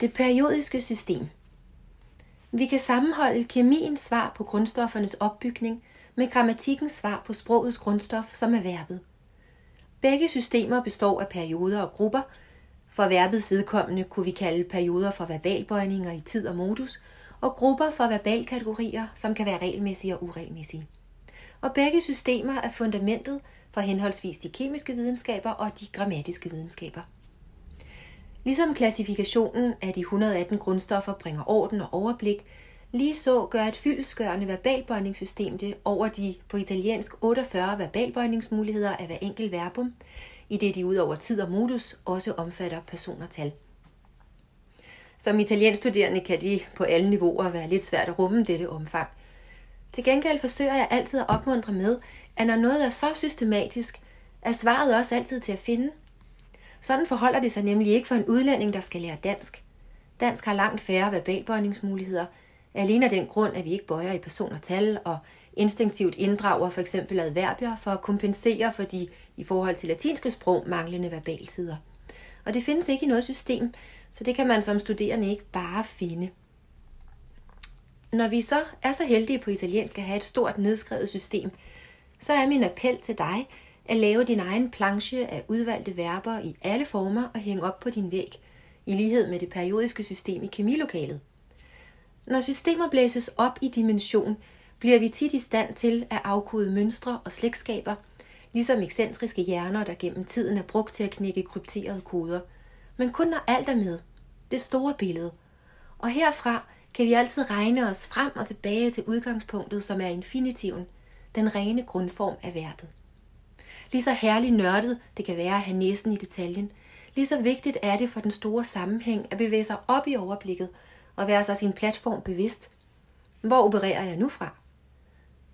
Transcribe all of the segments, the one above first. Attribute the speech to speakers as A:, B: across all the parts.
A: Det periodiske system. Vi kan sammenholde kemiens svar på grundstoffernes opbygning med grammatikkens svar på sprogets grundstof, som er verbet. Begge systemer består af perioder og grupper. For verbets vedkommende kunne vi kalde perioder for verbalbøjninger i tid og modus, og grupper for verbalkategorier, som kan være regelmæssige og uregelmæssige. Og begge systemer er fundamentet for henholdsvis de kemiske videnskaber og de grammatiske videnskaber. Ligesom klassifikationen af de 118 grundstoffer bringer orden og overblik, lige så gør et fyldesgørende verbalbøjningssystem det over de på italiensk 48 verbalbøjningsmuligheder af hver enkelt verbum, i det de ud over tid og modus også omfatter person og tal. Som italienstuderende kan de på alle niveauer være lidt svært at rumme dette omfang. Til gengæld forsøger jeg altid at opmuntre med, at når noget er så systematisk, er svaret også altid til at finde, sådan forholder det sig nemlig ikke for en udlænding, der skal lære dansk. Dansk har langt færre verbalbøjningsmuligheder, alene af den grund, at vi ikke bøjer i person og tal, og instinktivt inddrager for eksempel adverbier for at kompensere for de i forhold til latinske sprog manglende verbaltider. Og det findes ikke i noget system, så det kan man som studerende ikke bare finde. Når vi så er så heldige på italiensk at have et stort nedskrevet system, så er min appel til dig, at lave din egen planche af udvalgte verber i alle former og hænge op på din væg, i lighed med det periodiske system i kemilokalet. Når systemer blæses op i dimension, bliver vi tit i stand til at afkode mønstre og slægtskaber, ligesom ekscentriske hjerner, der gennem tiden er brugt til at knække krypterede koder. Men kun når alt er med. Det store billede. Og herfra kan vi altid regne os frem og tilbage til udgangspunktet, som er infinitiven, den rene grundform af verbet. Lige så herligt nørdet det kan være at have næsen i detaljen, lige så vigtigt er det for den store sammenhæng at bevæge sig op i overblikket og være sig sin platform bevidst. Hvor opererer jeg nu fra?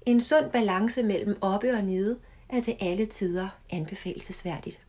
A: En sund balance mellem oppe og nede er til alle tider anbefalesværdigt.